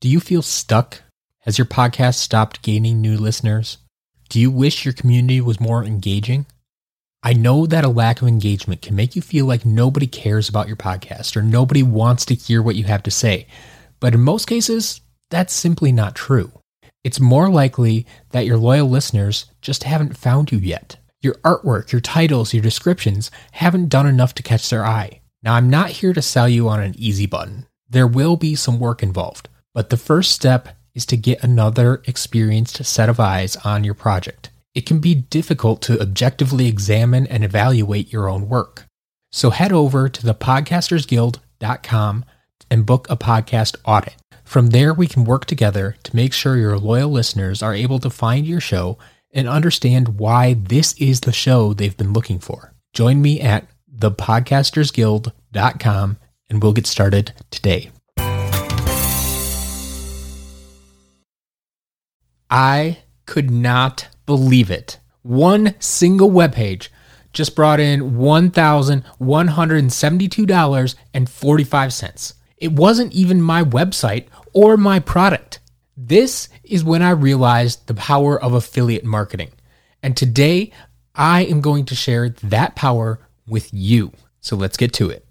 Do you feel stuck? Has your podcast stopped gaining new listeners? Do you wish your community was more engaging? I know that a lack of engagement can make you feel like nobody cares about your podcast or nobody wants to hear what you have to say. But in most cases, that's simply not true. It's more likely that your loyal listeners just haven't found you yet. Your artwork, your titles, your descriptions haven't done enough to catch their eye. Now, I'm not here to sell you on an easy button. There will be some work involved. But the first step is to get another experienced set of eyes on your project. It can be difficult to objectively examine and evaluate your own work. So head over to thepodcastersguild.com and book a podcast audit. From there, we can work together to make sure your loyal listeners are able to find your show and understand why this is the show they've been looking for. Join me at thepodcastersguild.com and we'll get started today. I could not believe it. One single web page just brought in $1,172.45. It wasn't even my website or my product. This is when I realized the power of affiliate marketing. And today, I am going to share that power with you. So let's get to it.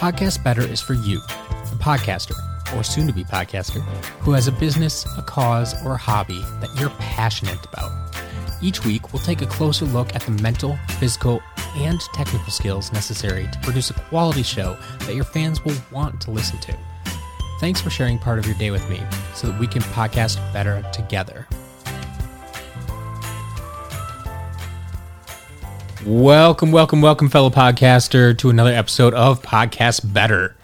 Podcast Better is for you, the podcaster or soon to be podcaster who has a business, a cause, or a hobby that you're passionate about. Each week, we'll take a closer look at the mental, physical, and technical skills necessary to produce a quality show that your fans will want to listen to. Thanks for sharing part of your day with me so that we can podcast better together. Welcome, welcome, welcome, fellow podcaster, to another episode of Podcast Better.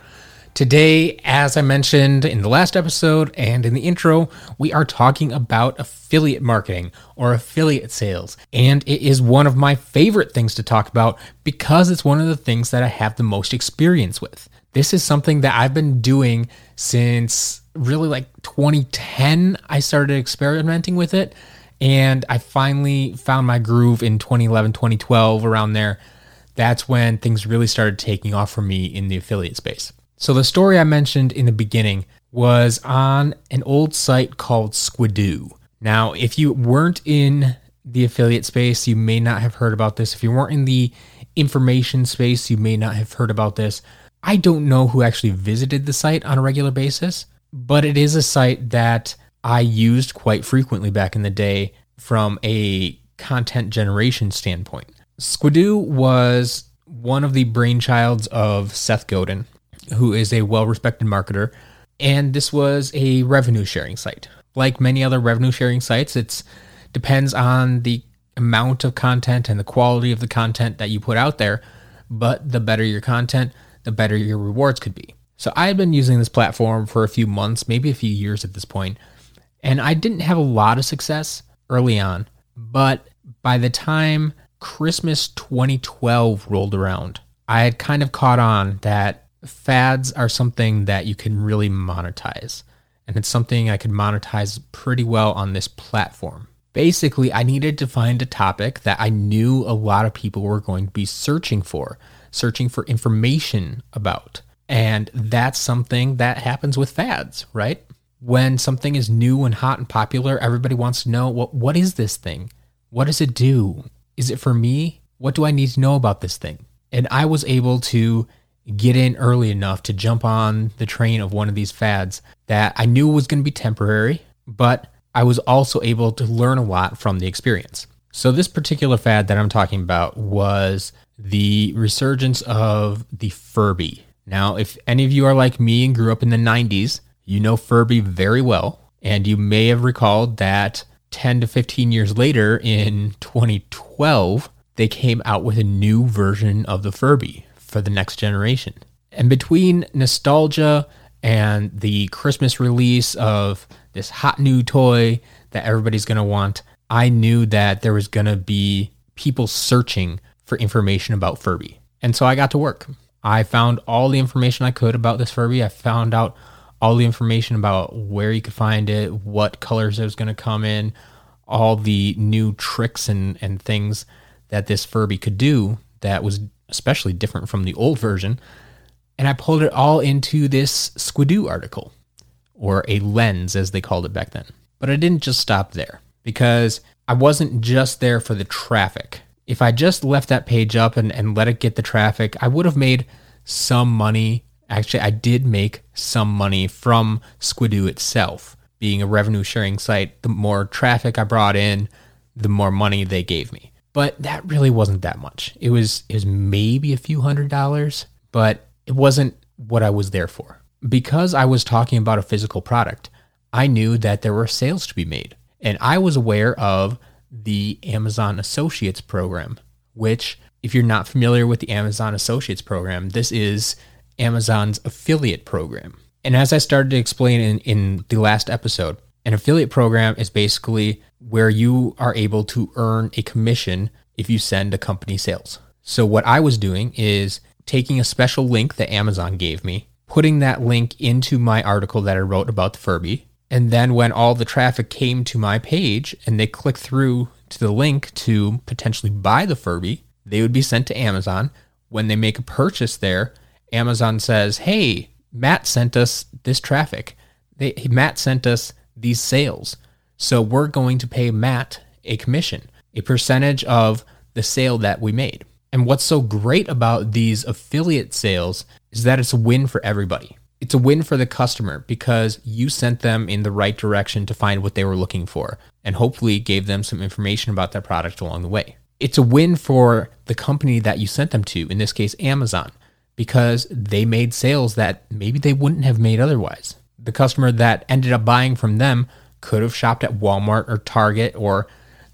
Today, as I mentioned in the last episode and in the intro, we are talking about affiliate marketing or affiliate sales. And it is one of my favorite things to talk about because it's one of the things that I have the most experience with. This is something that I've been doing since really like 2010. I started experimenting with it and I finally found my groove in 2011, 2012, around there. That's when things really started taking off for me in the affiliate space. So, the story I mentioned in the beginning was on an old site called Squidoo. Now, if you weren't in the affiliate space, you may not have heard about this. If you weren't in the information space, you may not have heard about this. I don't know who actually visited the site on a regular basis, but it is a site that I used quite frequently back in the day from a content generation standpoint. Squidoo was one of the brainchilds of Seth Godin, who is a well respected marketer, and this was a revenue sharing site. Like many other revenue sharing sites, it depends on the amount of content and the quality of the content that you put out there, but the better your content, the better your rewards could be. So I had been using this platform for a few months, maybe a few years at this point, and I didn't have a lot of success early on, but by the time Christmas 2012 rolled around, I had kind of caught on that fads are something that you can really monetize. And it's something I could monetize pretty well on this platform. Basically, I needed to find a topic that I knew a lot of people were going to be searching for, searching for information about. And that's something that happens with fads, right? When something is new and hot and popular, everybody wants to know what what is this thing? What does it do? Is it for me? What do I need to know about this thing? And I was able to get in early enough to jump on the train of one of these fads that I knew was going to be temporary, but I was also able to learn a lot from the experience. So, this particular fad that I'm talking about was the resurgence of the Furby. Now, if any of you are like me and grew up in the 90s, you know Furby very well, and you may have recalled that 10 to 15 years later in 2012, they came out with a new version of the Furby for the next generation. And between nostalgia and the Christmas release of this hot new toy that everybody's going to want, I knew that there was going to be people searching for information about Furby. And so I got to work. I found all the information I could about this Furby. I found out all the information about where you could find it, what colors it was going to come in, all the new tricks and, and things that this Furby could do that was especially different from the old version. And I pulled it all into this Squidoo article, or a lens as they called it back then. But I didn't just stop there because I wasn't just there for the traffic. If I just left that page up and, and let it get the traffic, I would have made some money. Actually, I did make some money from Squidoo itself. Being a revenue sharing site, the more traffic I brought in, the more money they gave me. But that really wasn't that much. It was it was maybe a few hundred dollars, but it wasn't what I was there for. Because I was talking about a physical product, I knew that there were sales to be made. And I was aware of the Amazon Associates program, which, if you're not familiar with the Amazon Associates program, this is Amazon's affiliate program. And as I started to explain in, in the last episode, an affiliate program is basically where you are able to earn a commission if you send a company sales. So, what I was doing is taking a special link that Amazon gave me, putting that link into my article that I wrote about the Furby, and then when all the traffic came to my page and they clicked through to the link to potentially buy the Furby, they would be sent to Amazon. When they make a purchase there, Amazon says, "Hey, Matt sent us this traffic. They, Matt sent us these sales. So we're going to pay Matt a commission, a percentage of the sale that we made." And what's so great about these affiliate sales is that it's a win for everybody it's a win for the customer because you sent them in the right direction to find what they were looking for and hopefully gave them some information about that product along the way. It's a win for the company that you sent them to, in this case, Amazon, because they made sales that maybe they wouldn't have made otherwise. The customer that ended up buying from them could have shopped at Walmart or Target or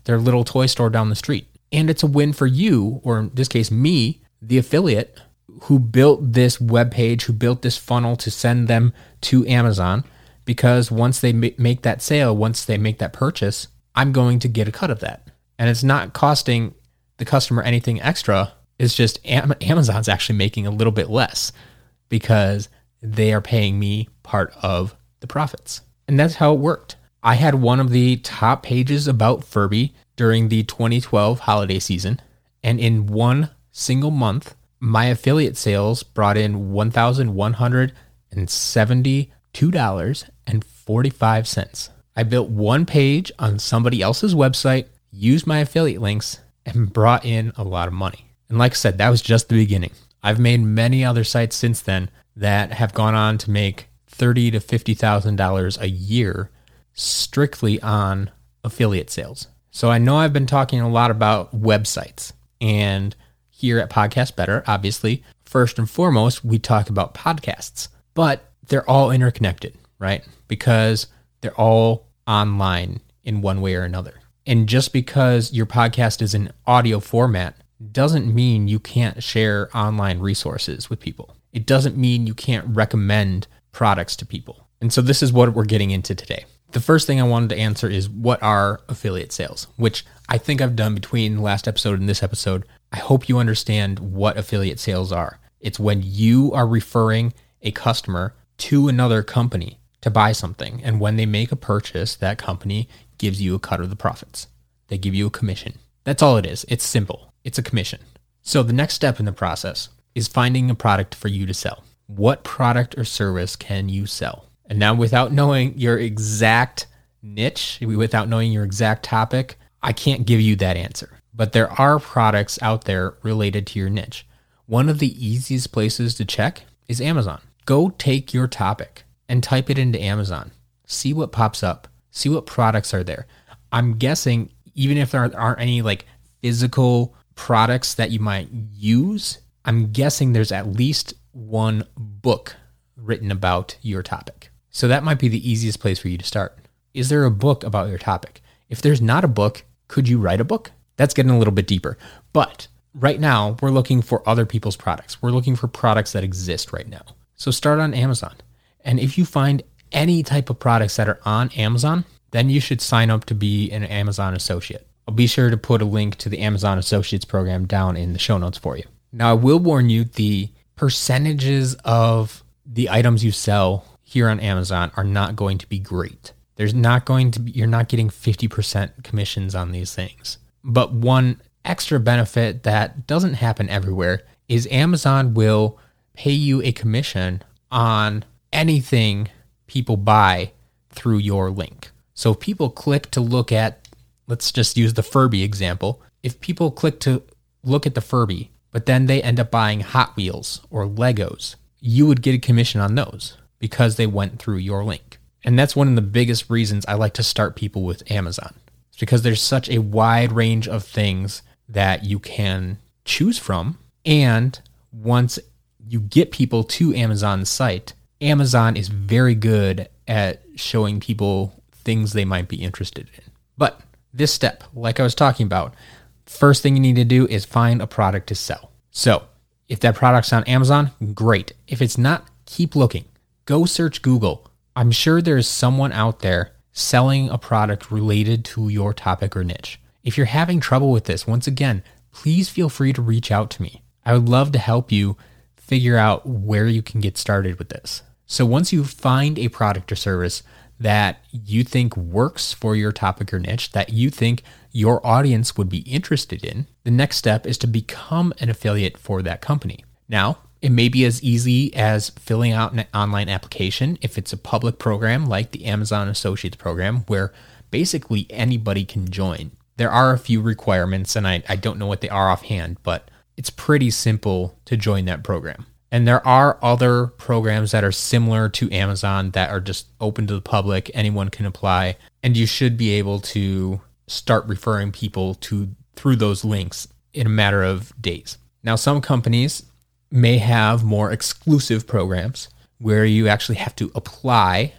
their little toy store down the street. And it's a win for you, or in this case, me, the affiliate, who built this web page, who built this funnel to send them to Amazon. Because once they make that sale, once they make that purchase, I'm going to get a cut of that. And it's not costing the customer anything extra. It's just Amazon's actually making a little bit less because they are paying me part of the profits. And that's how it worked. I had one of the top pages about Furby during the 2012 holiday season. And in one single month, my affiliate sales brought in $1,172.45. I built one page on somebody else's website, used my affiliate links, and brought in a lot of money. And like I said, that was just the beginning. I've made many other sites since then that have gone on to make thirty to fifty thousand dollars a year strictly on affiliate sales. So I know I've been talking a lot about websites and here at Podcast Better, obviously, first and foremost, we talk about podcasts, but they're all interconnected, right? Because they're all online in one way or another. And just because your podcast is in audio format doesn't mean you can't share online resources with people. It doesn't mean you can't recommend products to people. And so this is what we're getting into today. The first thing I wanted to answer is what are affiliate sales, which I think I've done between last episode and this episode I hope you understand what affiliate sales are. It's when you are referring a customer to another company to buy something. And when they make a purchase, that company gives you a cut of the profits. They give you a commission. That's all it is. It's simple. It's a commission. So the next step in the process is finding a product for you to sell. What product or service can you sell? And now, without knowing your exact niche, without knowing your exact topic, I can't give you that answer but there are products out there related to your niche. One of the easiest places to check is Amazon. Go take your topic and type it into Amazon. See what pops up. See what products are there. I'm guessing even if there aren't any like physical products that you might use, I'm guessing there's at least one book written about your topic. So that might be the easiest place for you to start. Is there a book about your topic? If there's not a book, could you write a book? That's getting a little bit deeper. But right now, we're looking for other people's products. We're looking for products that exist right now. So start on Amazon. And if you find any type of products that are on Amazon, then you should sign up to be an Amazon associate. I'll be sure to put a link to the Amazon Associates program down in the show notes for you. Now, I will warn you the percentages of the items you sell here on Amazon are not going to be great. There's not going to be, you're not getting 50% commissions on these things. But one extra benefit that doesn't happen everywhere is Amazon will pay you a commission on anything people buy through your link. So if people click to look at, let's just use the Furby example. If people click to look at the Furby, but then they end up buying Hot Wheels or Legos, you would get a commission on those because they went through your link. And that's one of the biggest reasons I like to start people with Amazon. It's because there's such a wide range of things that you can choose from. And once you get people to Amazon's site, Amazon is very good at showing people things they might be interested in. But this step, like I was talking about, first thing you need to do is find a product to sell. So, if that product's on Amazon, great. If it's not, keep looking. Go search Google. I'm sure there's someone out there selling a product related to your topic or niche. If you're having trouble with this, once again, please feel free to reach out to me. I would love to help you figure out where you can get started with this. So once you find a product or service that you think works for your topic or niche, that you think your audience would be interested in, the next step is to become an affiliate for that company. Now, it may be as easy as filling out an online application if it's a public program like the Amazon Associates program, where basically anybody can join. There are a few requirements, and I, I don't know what they are offhand, but it's pretty simple to join that program. And there are other programs that are similar to Amazon that are just open to the public. Anyone can apply, and you should be able to start referring people to through those links in a matter of days. Now, some companies may have more exclusive programs where you actually have to apply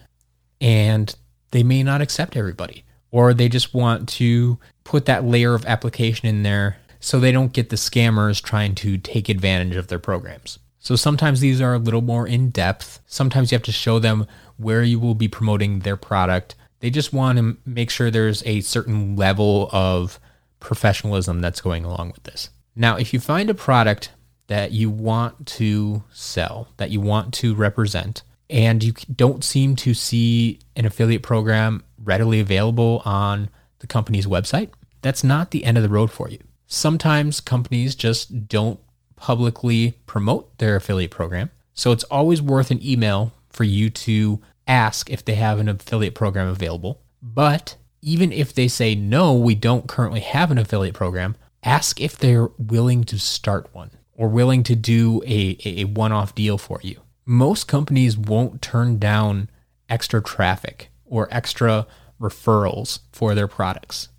and they may not accept everybody or they just want to put that layer of application in there so they don't get the scammers trying to take advantage of their programs. So sometimes these are a little more in depth. Sometimes you have to show them where you will be promoting their product. They just want to make sure there's a certain level of professionalism that's going along with this. Now, if you find a product that you want to sell, that you want to represent, and you don't seem to see an affiliate program readily available on the company's website, that's not the end of the road for you. Sometimes companies just don't publicly promote their affiliate program. So it's always worth an email for you to ask if they have an affiliate program available. But even if they say, no, we don't currently have an affiliate program, ask if they're willing to start one or willing to do a, a one off deal for you. Most companies won't turn down extra traffic or extra referrals for their products.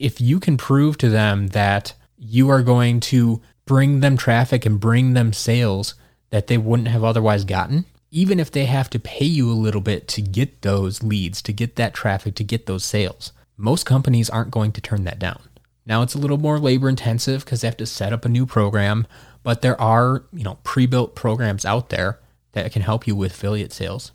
If you can prove to them that you are going to bring them traffic and bring them sales that they wouldn't have otherwise gotten, even if they have to pay you a little bit to get those leads, to get that traffic, to get those sales, most companies aren't going to turn that down. Now it's a little more labor intensive because they have to set up a new program, but there are, you know, pre-built programs out there that can help you with affiliate sales.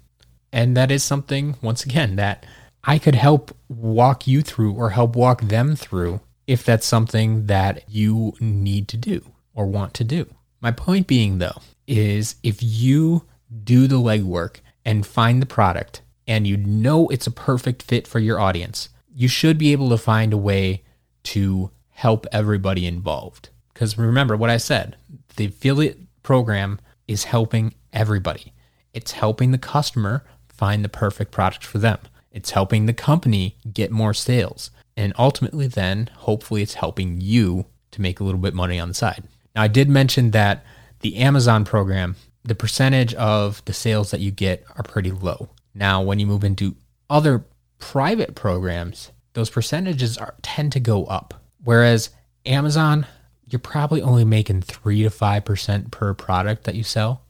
And that is something once again that I could help walk you through or help walk them through if that's something that you need to do or want to do. My point being though is if you do the legwork and find the product and you know it's a perfect fit for your audience, you should be able to find a way to help everybody involved. Because remember what I said the affiliate program is helping everybody, it's helping the customer find the perfect product for them, it's helping the company get more sales. And ultimately, then, hopefully, it's helping you to make a little bit money on the side. Now, I did mention that the Amazon program, the percentage of the sales that you get are pretty low. Now, when you move into other private programs, those percentages are, tend to go up. Whereas Amazon, you're probably only making 3 to 5% per product that you sell.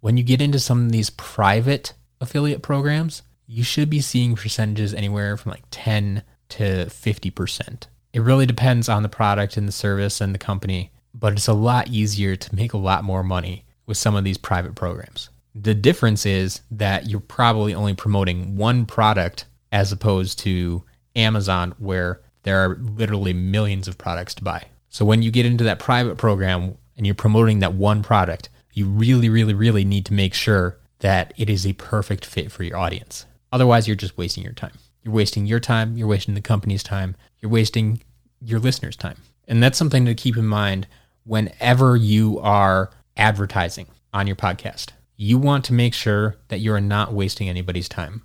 When you get into some of these private affiliate programs, you should be seeing percentages anywhere from like 10 to 50%. It really depends on the product and the service and the company, but it's a lot easier to make a lot more money with some of these private programs. The difference is that you're probably only promoting one product as opposed to Amazon, where there are literally millions of products to buy. So when you get into that private program and you're promoting that one product, you really, really, really need to make sure that it is a perfect fit for your audience. Otherwise, you're just wasting your time. You're wasting your time, you're wasting the company's time, you're wasting your listeners' time. And that's something to keep in mind whenever you are advertising on your podcast. You want to make sure that you are not wasting anybody's time.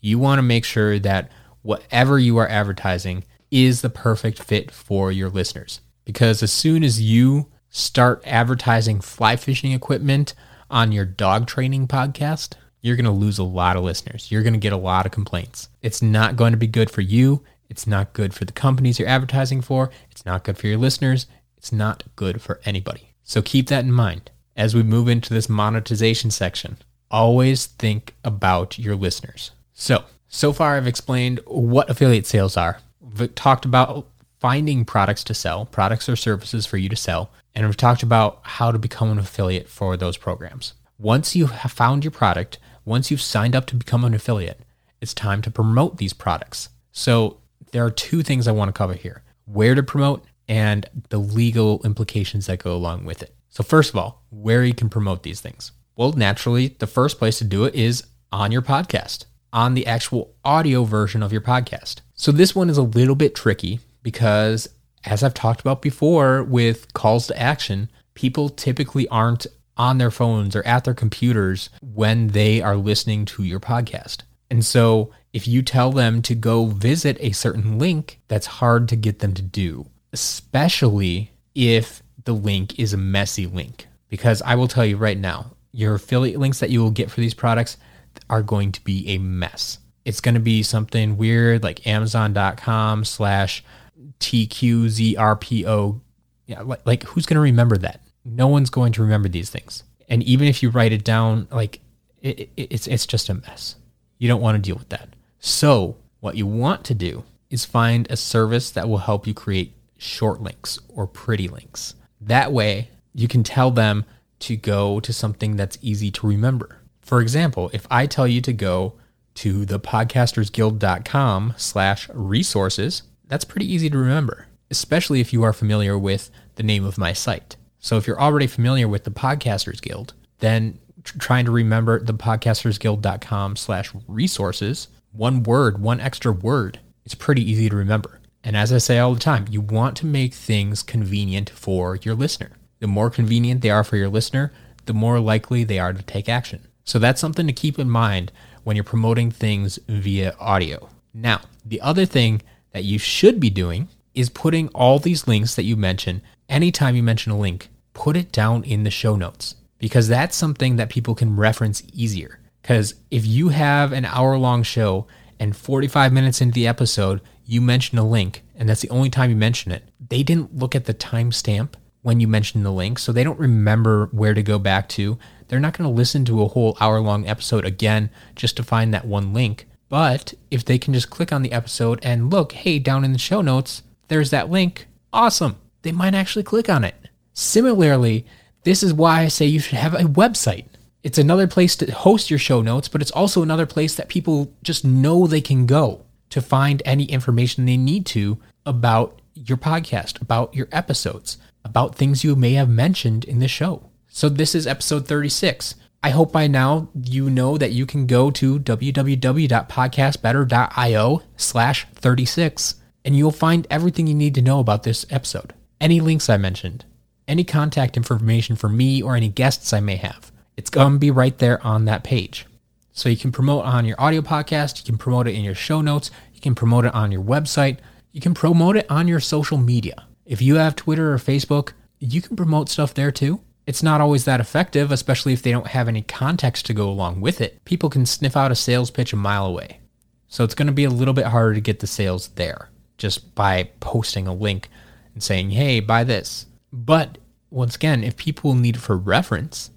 You want to make sure that whatever you are advertising is the perfect fit for your listeners. Because as soon as you start advertising fly fishing equipment on your dog training podcast, you're going to lose a lot of listeners. You're going to get a lot of complaints. It's not going to be good for you. It's not good for the companies you're advertising for. It's not good for your listeners. It's not good for anybody. So keep that in mind as we move into this monetization section. Always think about your listeners. So, so far I've explained what affiliate sales are. We've talked about finding products to sell, products or services for you to sell, and we've talked about how to become an affiliate for those programs. Once you have found your product, once you've signed up to become an affiliate, it's time to promote these products. So, there are two things I want to cover here where to promote and the legal implications that go along with it. So, first of all, where you can promote these things. Well, naturally, the first place to do it is on your podcast, on the actual audio version of your podcast. So, this one is a little bit tricky because, as I've talked about before with calls to action, people typically aren't on their phones or at their computers when they are listening to your podcast. And so, if you tell them to go visit a certain link, that's hard to get them to do, especially if the link is a messy link. Because I will tell you right now, your affiliate links that you will get for these products are going to be a mess. It's going to be something weird like amazon.com slash TQZRPO. Yeah, like, like who's going to remember that? No one's going to remember these things. And even if you write it down, like it, it, it's it's just a mess. You don't want to deal with that. So what you want to do is find a service that will help you create short links or pretty links. That way, you can tell them to go to something that's easy to remember. For example, if I tell you to go to thepodcastersguild.com slash resources, that's pretty easy to remember, especially if you are familiar with the name of my site. So if you're already familiar with the Podcasters Guild, then trying to remember thepodcastersguild.com slash resources, one word, one extra word, it's pretty easy to remember. And as I say all the time, you want to make things convenient for your listener. The more convenient they are for your listener, the more likely they are to take action. So that's something to keep in mind when you're promoting things via audio. Now, the other thing that you should be doing is putting all these links that you mention, anytime you mention a link, put it down in the show notes because that's something that people can reference easier. Because if you have an hour long show and 45 minutes into the episode, you mention a link, and that's the only time you mention it, they didn't look at the timestamp when you mentioned the link, so they don't remember where to go back to. They're not going to listen to a whole hour long episode again just to find that one link. But if they can just click on the episode and look, hey, down in the show notes, there's that link, awesome. They might actually click on it. Similarly, this is why I say you should have a website. It's another place to host your show notes, but it's also another place that people just know they can go to find any information they need to about your podcast, about your episodes, about things you may have mentioned in the show. So this is episode 36. I hope by now you know that you can go to www.podcastbetter.io slash 36 and you'll find everything you need to know about this episode. Any links I mentioned, any contact information for me or any guests I may have. It's going to be right there on that page. So you can promote on your audio podcast, you can promote it in your show notes, you can promote it on your website, you can promote it on your social media. If you have Twitter or Facebook, you can promote stuff there too. It's not always that effective, especially if they don't have any context to go along with it. People can sniff out a sales pitch a mile away. So it's going to be a little bit harder to get the sales there just by posting a link and saying, hey, buy this. But once again, if people need it for reference,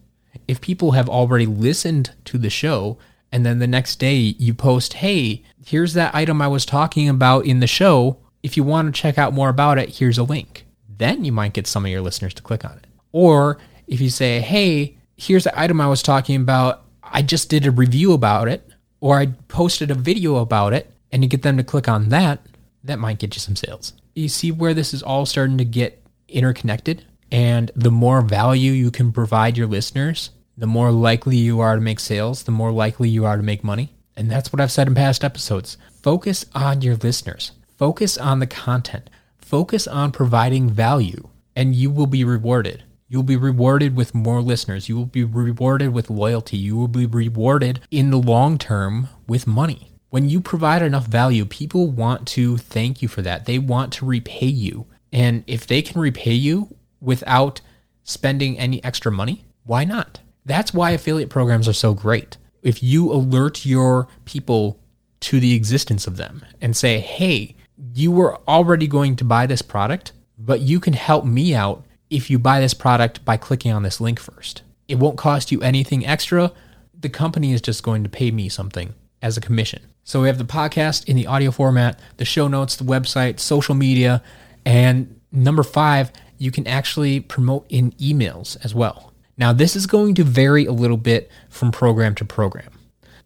if people have already listened to the show and then the next day you post, hey, here's that item I was talking about in the show. If you want to check out more about it, here's a link. Then you might get some of your listeners to click on it. Or if you say, hey, here's the item I was talking about, I just did a review about it, or I posted a video about it, and you get them to click on that, that might get you some sales. You see where this is all starting to get interconnected? And the more value you can provide your listeners, the more likely you are to make sales, the more likely you are to make money. And that's what I've said in past episodes. Focus on your listeners, focus on the content, focus on providing value, and you will be rewarded. You'll be rewarded with more listeners. You will be rewarded with loyalty. You will be rewarded in the long term with money. When you provide enough value, people want to thank you for that. They want to repay you. And if they can repay you without spending any extra money, why not? That's why affiliate programs are so great. If you alert your people to the existence of them and say, hey, you were already going to buy this product, but you can help me out if you buy this product by clicking on this link first. It won't cost you anything extra. The company is just going to pay me something as a commission. So we have the podcast in the audio format, the show notes, the website, social media, and number five, you can actually promote in emails as well. Now, this is going to vary a little bit from program to program.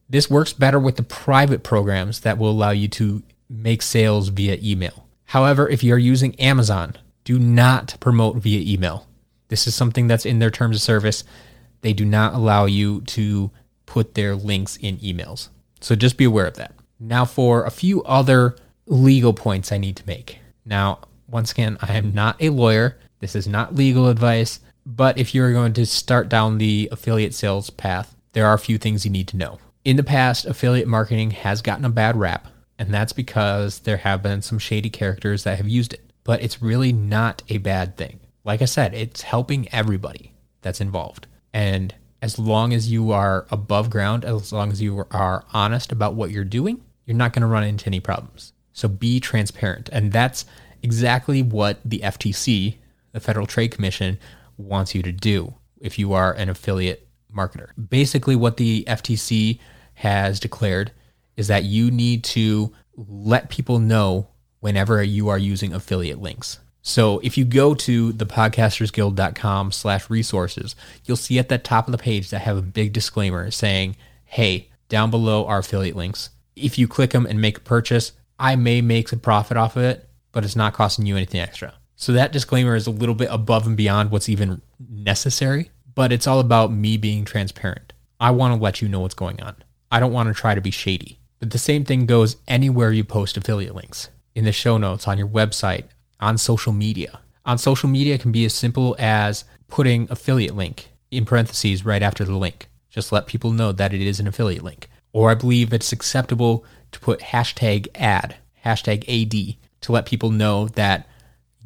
This works better with the private programs that will allow you to make sales via email. However, if you're using Amazon, do not promote via email. This is something that's in their terms of service. They do not allow you to put their links in emails. So just be aware of that. Now, for a few other legal points I need to make. Now, once again, I am not a lawyer. This is not legal advice. But if you're going to start down the affiliate sales path, there are a few things you need to know. In the past, affiliate marketing has gotten a bad rap, and that's because there have been some shady characters that have used it. But it's really not a bad thing. Like I said, it's helping everybody that's involved. And as long as you are above ground, as long as you are honest about what you're doing, you're not going to run into any problems. So be transparent. And that's exactly what the FTC, the Federal Trade Commission, wants you to do if you are an affiliate marketer. Basically, what the FTC has declared is that you need to let people know whenever you are using affiliate links. So if you go to thepodcastersguild.com slash resources, you'll see at the top of the page that have a big disclaimer saying, hey, down below are affiliate links. If you click them and make a purchase, I may make a profit off of it, but it's not costing you anything extra. So that disclaimer is a little bit above and beyond what's even necessary, but it's all about me being transparent. I want to let you know what's going on. I don't want to try to be shady. But the same thing goes anywhere you post affiliate links in the show notes, on your website, on social media. On social media can be as simple as putting affiliate link in parentheses right after the link. Just let people know that it is an affiliate link. Or I believe it's acceptable to put hashtag ad, hashtag AD, to let people know that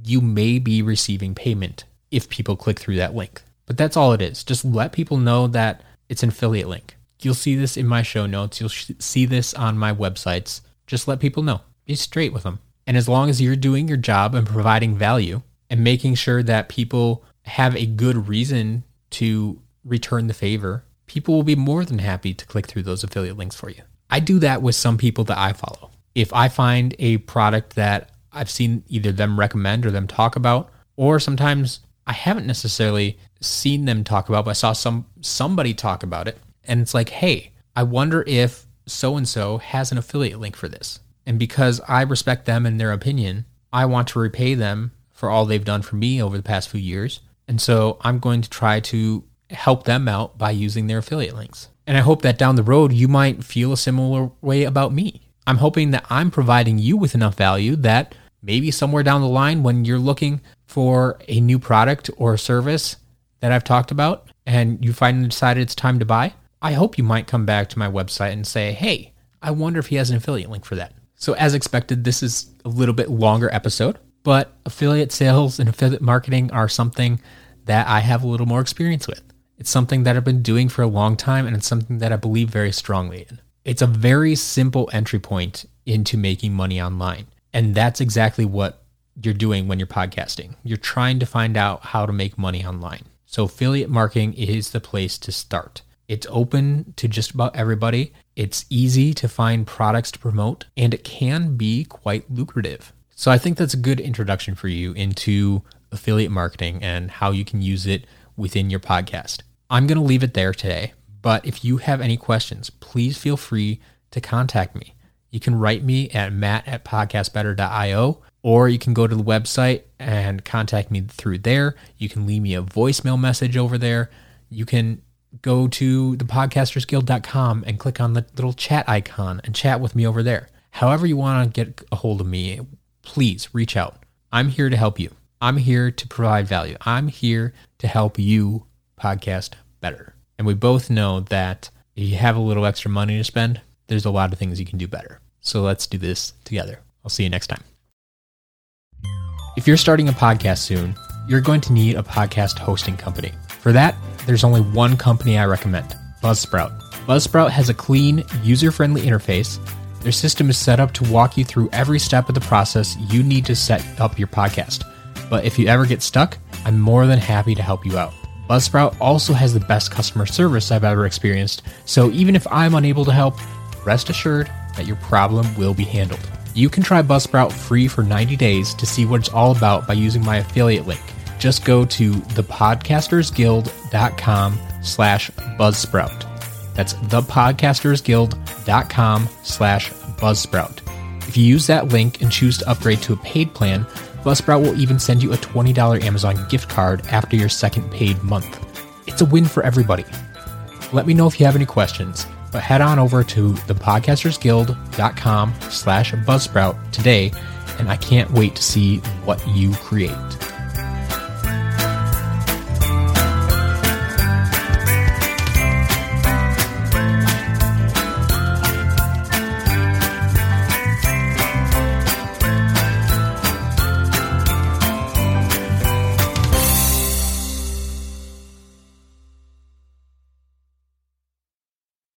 you may be receiving payment if people click through that link. But that's all it is. Just let people know that it's an affiliate link. You'll see this in my show notes. You'll sh- see this on my websites. Just let people know. Be straight with them. And as long as you're doing your job and providing value and making sure that people have a good reason to return the favor, people will be more than happy to click through those affiliate links for you. I do that with some people that I follow. If I find a product that I've seen either them recommend or them talk about, or sometimes I haven't necessarily seen them talk about, but I saw some somebody talk about it and it's like, hey, I wonder if so and so has an affiliate link for this. And because I respect them and their opinion, I want to repay them for all they've done for me over the past few years. And so I'm going to try to help them out by using their affiliate links. And I hope that down the road, you might feel a similar way about me. I'm hoping that I'm providing you with enough value that maybe somewhere down the line, when you're looking for a new product or service that I've talked about and you finally decided it's time to buy, I hope you might come back to my website and say, hey, I wonder if he has an affiliate link for that. So, as expected, this is a little bit longer episode, but affiliate sales and affiliate marketing are something that I have a little more experience with. It's something that I've been doing for a long time, and it's something that I believe very strongly in. It's a very simple entry point into making money online. And that's exactly what you're doing when you're podcasting. You're trying to find out how to make money online. So, affiliate marketing is the place to start. It's open to just about everybody. It's easy to find products to promote, and it can be quite lucrative. So I think that's a good introduction for you into affiliate marketing and how you can use it within your podcast. I'm going to leave it there today, but if you have any questions, please feel free to contact me. You can write me at matt at podcastbetter.io, or you can go to the website and contact me through there. You can leave me a voicemail message over there. You can go to thepodcastersguild.com and click on the little chat icon and chat with me over there. However, you want to get a hold of me, please reach out. I'm here to help you. I'm here to provide value. I'm here to help you podcast better. And we both know that if you have a little extra money to spend, there's a lot of things you can do better. So let's do this together. I'll see you next time. If you're starting a podcast soon, you're going to need a podcast hosting company. For that, there's only one company I recommend Buzzsprout. Buzzsprout has a clean, user friendly interface. Their system is set up to walk you through every step of the process you need to set up your podcast. But if you ever get stuck, I'm more than happy to help you out. Buzzsprout also has the best customer service I've ever experienced, so even if I'm unable to help, rest assured that your problem will be handled. You can try Buzzsprout free for 90 days to see what it's all about by using my affiliate link. Just go to thepodcastersguild.com slash buzzsprout. That's thepodcastersguild.com slash buzzsprout. If you use that link and choose to upgrade to a paid plan, Buzzsprout will even send you a $20 Amazon gift card after your second paid month. It's a win for everybody. Let me know if you have any questions, but head on over to thepodcastersguild.com slash buzzsprout today, and I can't wait to see what you create.